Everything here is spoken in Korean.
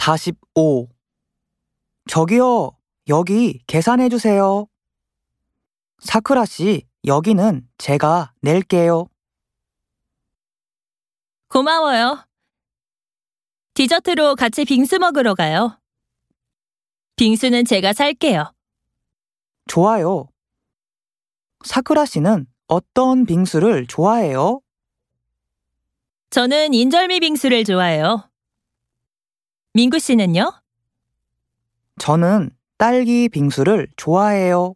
45. 저기요, 여기 계산해 주세요. 사쿠라 씨, 여기는 제가 낼게요. 고마워요. 디저트로 같이 빙수 먹으러 가요. 빙수는 제가 살게요. 좋아요. 사쿠라 씨는 어떤 빙수를 좋아해요? 저는 인절미 빙수를 좋아해요. 민구 씨는요? 저는 딸기 빙수를 좋아해요.